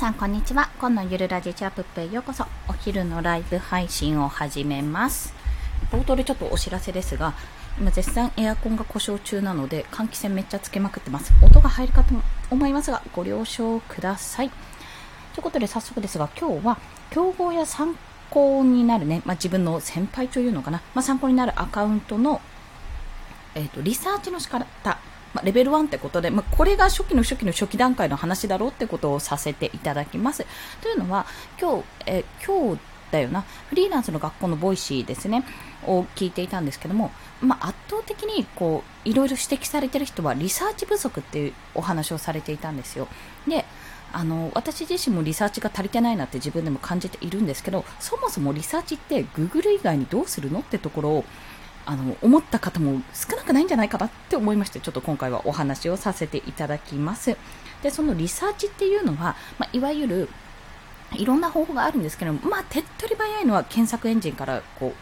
さんこんにちは。今のゆるラジチャップへようこそ。お昼のライブ配信を始めます。冒頭でちょっとお知らせですが今絶賛エアコンが故障中なので換気扇めっちゃつけまくってます。音が入るかと思いますがご了承ください。ということで早速ですが今日は競合や参考になるね、まあ、自分の先輩というのかな、まあ、参考になるアカウントの、えーとリサーチの仕方まあ、レベル1ってことで、まあ、これが初期の初期の初期段階の話だろうってことをさせていただきます。というのは、今日、え今日だよな、フリーランスの学校の Voicy ですね、を聞いていたんですけども、まあ、圧倒的にこういろいろ指摘されてる人はリサーチ不足っていうお話をされていたんですよ。であの私自身もリサーチが足りてないなって自分でも感じているんですけどそもそもリサーチって Google 以外にどうするのってところをあの思った方も少なくないんじゃないかなって思いましてちょっと今回はお話をさせていただきますでそのリサーチっていうのは、まあ、いわゆるいろんな方法があるんですけどまあ、手っ取り早いのは検索エンジンからこ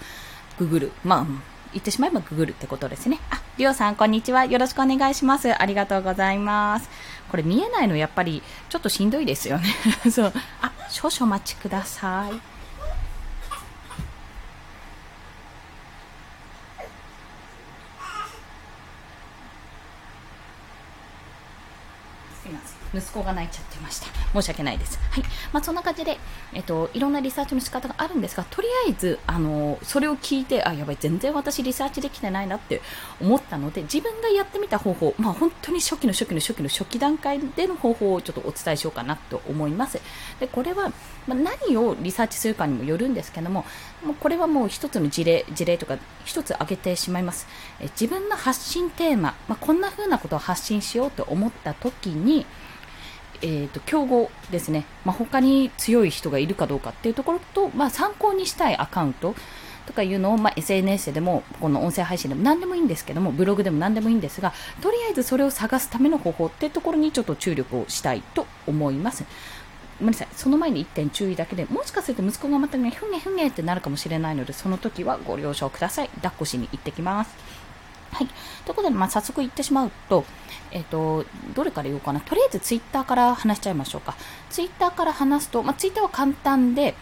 うググる、まあ、言ってしまえばググるってことですね。あ、りょうさん、こんにちは。よろしくお願いします。ありがとうございます。これ見えないのやっぱりちょっとしんどいですよね。そう。あ、少々お待ちください。息子が泣いちゃってました。申し訳ないです。はい。まあ、そんな感じで、えっと、いろんなリサーチの仕方があるんですが、とりあえず、あの、それを聞いて、あ、やばい、全然私リサーチできてないなって思ったので、自分がやってみた方法、まあ、本当に初期の初期の初期の初期段階での方法をちょっとお伝えしようかなと思います。で、これは、まあ、何をリサーチするかにもよるんですけども、もうこれはもう一つの事例、事例とか一つ挙げてしまいます。え自分の発信テーマ、まあ、こんな風なことを発信しようと思った時に、えーと、競合ですね、まあ、他に強い人がいるかどうかっていうところと、まあ、参考にしたいアカウントとかいうのを、まあ、SNS でもこの音声配信でも何でもいいんですけどもブログでも何でもいいんですがとりあえずそれを探すための方法っていうところにちょっと注力をしたいと思います。ごめんなさい、その前に1点注意だけで、もしかすると息子がまたね、ふげふんげってなるかもしれないので、その時はご了承ください。抱っこしに行ってきます。はい。ということで、まあ、早速行ってしまうと、えっ、ー、と、どれから言おうかな。とりあえずツイッターから話しちゃいましょうか。ツイッターから話すと、まあ、ツイッターは簡単で、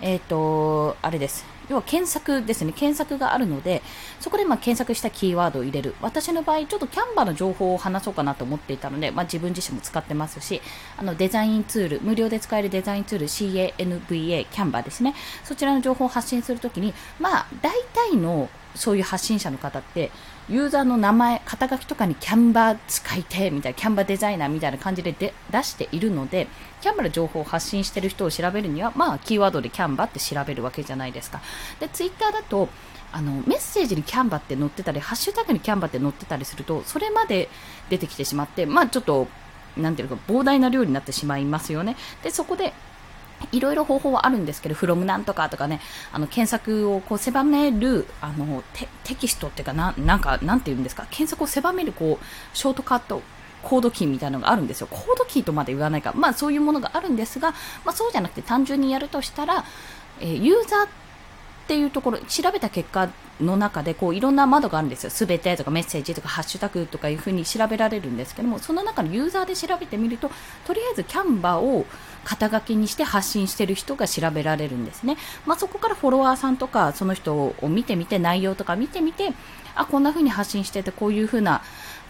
えっ、ー、と、あれです。要は検索ですね。検索があるので、そこでま検索したキーワードを入れる。私の場合、ちょっとキャンバーの情報を話そうかなと思っていたので、まあ、自分自身も使ってますし、あのデザインツール、無料で使えるデザインツール CANVA、キャンバーですね。そちらの情報を発信するときに、まあ、大体のそういう発信者の方って、ユーザーの名前、肩書きとかにキャンバー使いてみたいな、キャンバーデザイナーみたいな感じで出しているので、キャンバーの情報を発信している人を調べるには、まあ、キーワードでキャンバーって調べるわけじゃないですか。で、ツイッターだと、あのメッセージにキャンバーって載ってたり、ハッシュタグにキャンバーって載ってたりすると、それまで出てきてしまって、まあちょっと、なんていうか、膨大な量になってしまいますよね。で、そこで、いろいろ方法はあるんですけど、from なんとかとかね、あの、検索をこう狭める、あの、テキストっていうかな、なんか、なんて言うんですか、検索を狭める、こう、ショートカット、コードキーみたいなのがあるんですよ。コードキーとまで言わないか。まあそういうものがあるんですが、まあそうじゃなくて単純にやるとしたら、えー、ユーザーっていうところ、調べた結果の中で、こう、いろんな窓があるんですよ。すべてとかメッセージとかハッシュタグとかいうふうに調べられるんですけども、その中のユーザーで調べてみると、とりあえずキャンバーを肩書きにして発信してる人が調べられるんですね。まあ、そこからフォロワーさんとか、その人を見てみて、内容とか見てみて、あ、こんな風に発信してて、こういう風な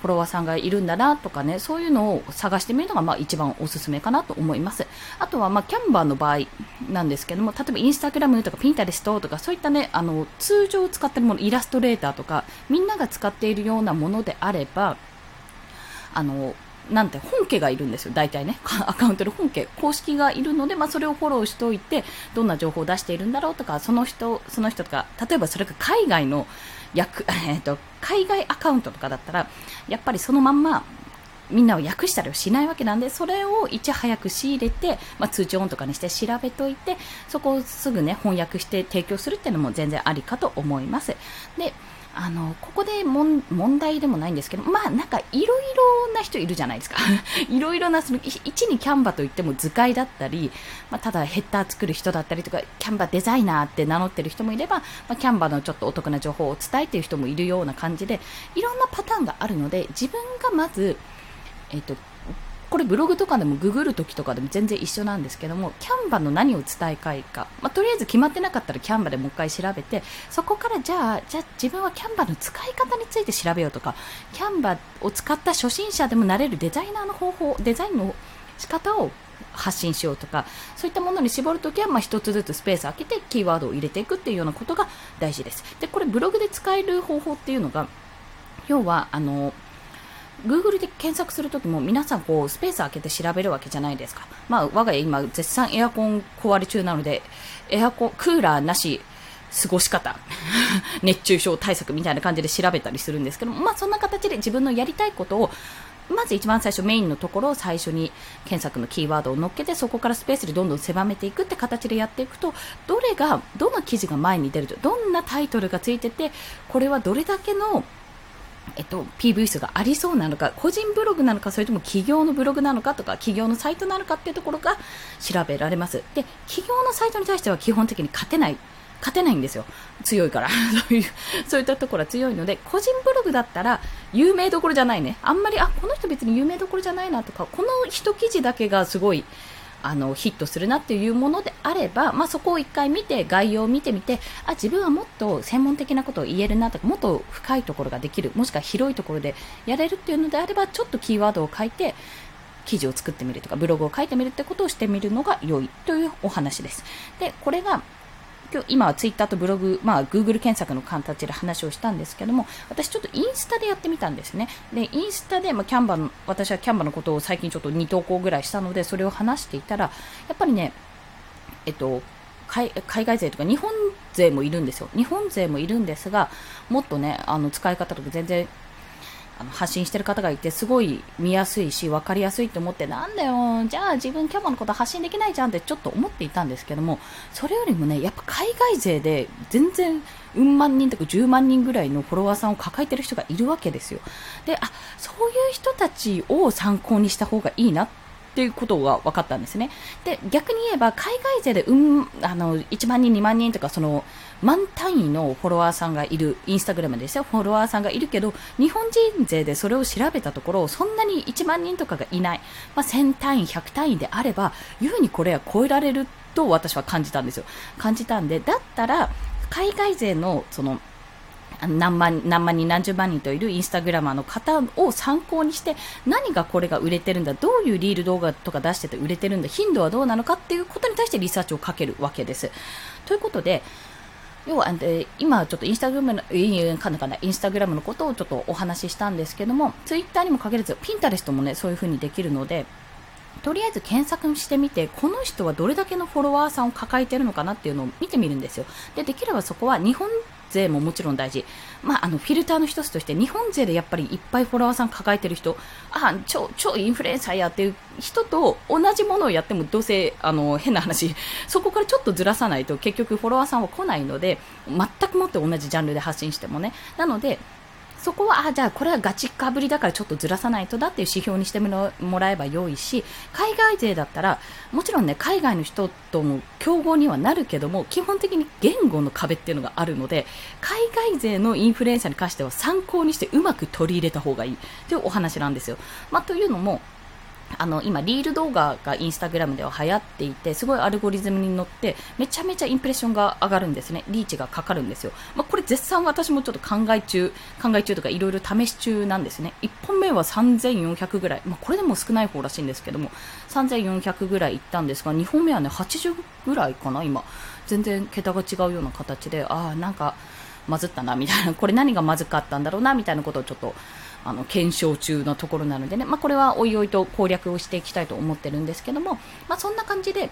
フォロワーさんがいるんだなとかね、そういうのを探してみるのがまあ一番おすすめかなと思います。あとはまあキャンバーの場合なんですけども、例えばインスタグラムとかピンタレストとかそういったね、あの、通常使ってるもの、イラストレーターとか、みんなが使っているようなものであれば、あの、なんて本家がいるんですよ、大体ね。アカウントで本家、公式がいるので、まあ、それをフォローしておいて、どんな情報を出しているんだろうとか、その人、その人とか、例えばそれが海外の役、えっ、ー、と、海外アカウントとかだったら、やっぱりそのまんま、みんなを訳したりはしないわけなんで、それをいち早く仕入れて、まあ、通知音とかにして調べといて、そこをすぐね、翻訳して提供するっていうのも全然ありかと思います。で、あの、ここで問題でもないんですけど、まあなんかいろいろな人いるじゃないですか。いろいろな、その、一にキャンバといっても図解だったり、まあ、ただヘッダー作る人だったりとか、キャンバデザイナーって名乗ってる人もいれば、まあ、キャンバのちょっとお得な情報を伝えている人もいるような感じで、いろんなパターンがあるので、自分がまず、えっ、と、これブログとかでもググるときとかでも全然一緒なんですけども、キャンバの何を伝えたいか、まあ、とりあえず決まってなかったらキャンバでもう一回調べて、そこからじゃあ、じゃあ自分はキャンバの使い方について調べようとか、キャンバを使った初心者でもなれるデザイナーの方法、デザインの仕方を発信しようとか、そういったものに絞るときは、まあ、一つずつスペース空けてキーワードを入れていくっていうようなことが大事です。で、これブログで使える方法っていうのが、要は、あの、Google で検索するときも皆さんこうスペース空けて調べるわけじゃないですか。まあ我が家今絶賛エアコン壊れ中なので、エアコン、クーラーなし、過ごし方、熱中症対策みたいな感じで調べたりするんですけどまあそんな形で自分のやりたいことをまず一番最初メインのところを最初に検索のキーワードを乗っけてそこからスペースでどんどん狭めていくって形でやっていくとどれがどの記事が前に出るとどんなタイトルがついててこれはどれだけのえっと、PV 数がありそうなのか、個人ブログなのか、それとも企業のブログなのかとか、企業のサイトなのかっていうところが調べられます。で、企業のサイトに対しては基本的に勝てない。勝てないんですよ。強いから。そういう、そういったところは強いので、個人ブログだったら、有名どころじゃないね。あんまり、あ、この人別に有名どころじゃないなとか、この一記事だけがすごい、あのヒットするなっていうものであれば、まあ、そこを1回見て概要を見てみてあ自分はもっと専門的なことを言えるなとかもっと深いところができるもしくは広いところでやれるっていうのであればちょっとキーワードを書いて記事を作ってみるとかブログを書いてみるってことをしてみるのが良いというお話です。でこれが今日今はツイッターとブログ、まあ、Google 検索の形で話をしたんですけども、私ちょっとインスタでやってみたんですね。で、インスタで、まあ、キャンバの、私はキャンバのことを最近ちょっと2投稿ぐらいしたので、それを話していたら、やっぱりね、えっと、海外勢とか日本勢もいるんですよ。日本勢もいるんですが、もっとね、あの使い方とか全然あの発信してる方がいてすごい見やすいし分かりやすいと思ってなんだよじゃあ自分キャバのこと発信できないじゃんってちょっと思っていたんですけどもそれよりもねやっぱ海外勢で全然うん万人とか10万人ぐらいのフォロワーさんを抱えてる人がいるわけですよ。であそういう人たちを参考にした方がいいなってっていうことが分かったんですね。で、逆に言えば、海外勢で、うん、あの、1万人、2万人とか、その、万単位のフォロワーさんがいる、インスタグラムですよ、フォロワーさんがいるけど、日本人勢でそれを調べたところ、そんなに1万人とかがいない。まあ、1000単位、100単位であれば、優にこれは超えられると私は感じたんですよ。感じたんで、だったら、海外勢の、その、何万何万人、何十万人といるインスタグラマーの方を参考にして何がこれが売れてるんだどういうリール動画とか出してて売れてるんだ頻度はどうなのかっていうことに対してリサーチをかけるわけです。ということで要は、今ちょっとインスタグラムの、かなかな、インスタグラムのことをちょっとお話ししたんですけども、ツイッターにも限らず、ピンタレストもね、そういう風にできるので、とりあえず検索してみて、この人はどれだけのフォロワーさんを抱えているのかなっていうのを見てみるんですよ。で、できればそこは日本勢ももちろん大事。まあ、あの、フィルターの一つとして、日本勢でやっぱりいっぱいフォロワーさん抱えてる人、あ、超、超インフルエンサーやっていう人と同じものをやっても、どうせ、あの、変な話、そこからちょっとずらさないと結局フォロワーさんは来ないので、全くもって同じジャンルで発信してもね。なので、そこは、あ、じゃあこれはガチかぶりだからちょっとずらさないとだっていう指標にしてもらえば良いし、海外勢だったら、もちろんね、海外の人とも競合にはなるけども、基本的に言語の壁っていうのがあるので、海外勢のインフルエンサーに関しては参考にしてうまく取り入れた方がいいというお話なんですよ。まあ、というのも、あの今、リール動画がインスタグラムでは流行っていてすごいアルゴリズムに乗ってめちゃめちゃインプレッションが上がるんですねリーチがかかるんですよ、まあ、これ絶賛私もちょっと考え中考え中とかいろいろ試し中なんですね。1本目は3400ぐらい、まあ、これでも少ない方らしいんですけども3400ぐらいいったんですが2本目はね80ぐらいかな今。全然桁が違うような形でああなんかまずったなみたいな。これ何がまずかったんだろうなみたいなことをちょっとあの検証中のところなのでね、まあ、これはおいおいと攻略をしていきたいと思ってるんですけども、まあ、そんな感じで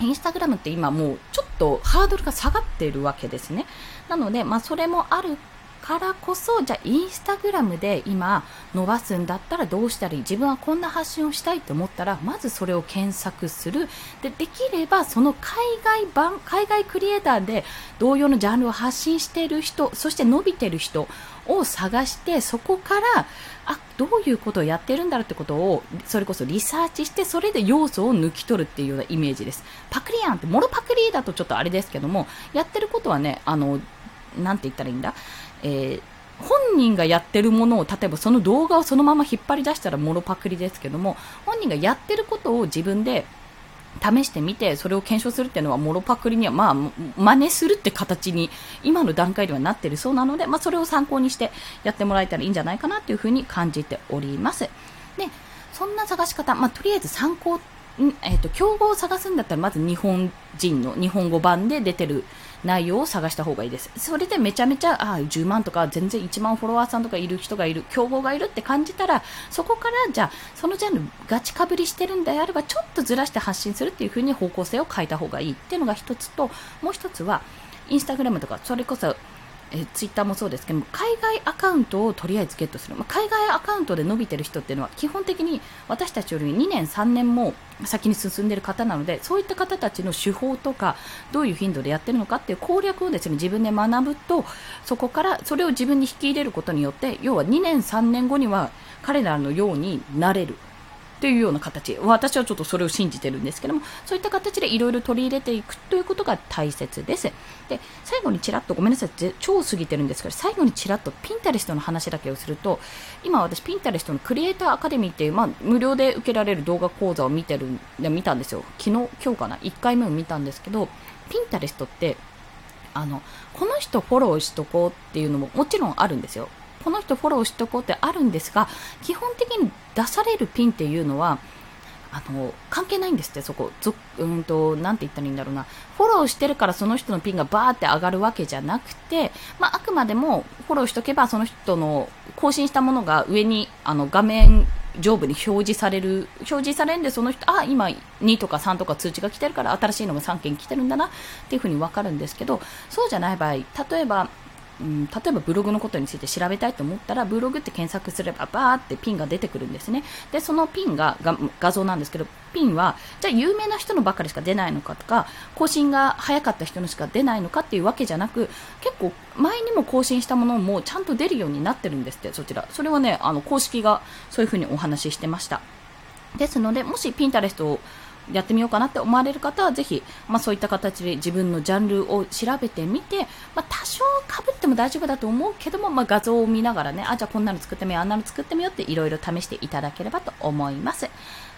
インスタグラムって今もうちょっとハードルが下がっているわけですね。なので、まあ、それもあるからこそ、じゃあインスタグラムで今伸ばすんだったらどうしたらいい？自分はこんな発信をしたいと思ったら、まずそれを検索する。で、できればその海外版、海外クリエイターで同様のジャンルを発信している人、そして伸びている人を探して、そこから、あ、どういうことをやってるんだろうってことを、それこそリサーチして、それで要素を抜き取るっていうようなイメージです。パクリやんって、モロパクリだとちょっとあれですけども、やってることはね、あの、なんて言ったらいいんだ？えー本人がやってるものを例えばその動画をそのまま引っ張り出したらモロパクリですけども本人がやってることを自分で試してみてそれを検証するっていうのはモロパクリにはまあ真似するって形に今の段階ではなってるそうなので、まあ、それを参考にしてやってもらえたらいいんじゃないかなというふうに感じております。でそんな探し方、まあ、とりあえず参考えーと、競合を探すんだったらまず日本人の日本語版で出てる内容を探した方がいいです。それでめちゃめちゃああ10万とか全然1万フォロワーさんとかいる人がいる、競合がいるって感じたら、そこからじゃあそのジャンルガチかぶりしてるんであればちょっとずらして発信するっていう風に方向性を変えた方がいいっていうのが一つと、もう一つはインスタグラムとかそれこそえツイッターもそうですけど海外アカウントをとりあえずゲットする、まあ、海外アカウントで伸びてる人っていうのは基本的に私たちより2年、3年も先に進んでいる方なのでそういった方たちの手法とかどういう頻度でやってるのかっていう攻略をですね自分で学ぶとそこからそれを自分に引き入れることによって要は2年、3年後には彼らのようになれる。というような形。私はちょっとそれを信じてるんですけどもそういった形でいろいろ取り入れていくということが大切です。で最後にちらっとごめんなさい。超過ぎてるんですけど最後にちらっとピンタレストの話だけをすると今私ピンタレストのクリエイターアカデミーっていう、まあ、無料で受けられる動画講座を見てる見たんですよ。昨日今日かな？1回目を見たんですけどピンタレストってあのこの人フォローしとこうっていうのももちろんあるんですよ。この人フォローしとこうってあるんですが基本的に出されるピンっていうのはあの関係ないんですって、そこ、うんと、なて言ったらいいんだろうな、フォローしてるからその人のピンがバーって上がるわけじゃなくて、まあ、あくまでもフォローしとけば、その人の更新したものが上にあの画面上部に表示される、表示されるんで、その人、あ、今2とか3とか通知が来てるから、新しいのが3件来てるんだなっていうふうにわかるんですけど、そうじゃない場合、例えば、うん、例えばブログのことについて調べたいと思ったらブログって検索すればバーってピンが出てくるんですね。でそのピンが画像なんですけどピンはじゃあ有名な人のばかりしか出ないのかとか更新が早かった人のしか出ないのかっていうわけじゃなく結構前にも更新したものもちゃんと出るようになってるんですってそちら。それはねあの公式がそういうふうにお話ししてました。ですのでもしピンタレストをやってみようかなって思われる方はぜひ、まあ、そういった形で自分のジャンルを調べてみて、まあ、多少かぶっても大丈夫だと思うけども、まあ、画像を見ながらねあじゃあこんなの作ってみようあんなの作ってみようっていろいろ試していただければと思います。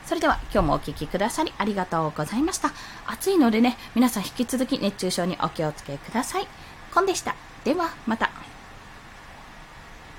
それでは今日もお聴きくださりありがとうございました。暑いのでね皆さん引き続き熱中症にお気をつけください。コンでした。ではまた。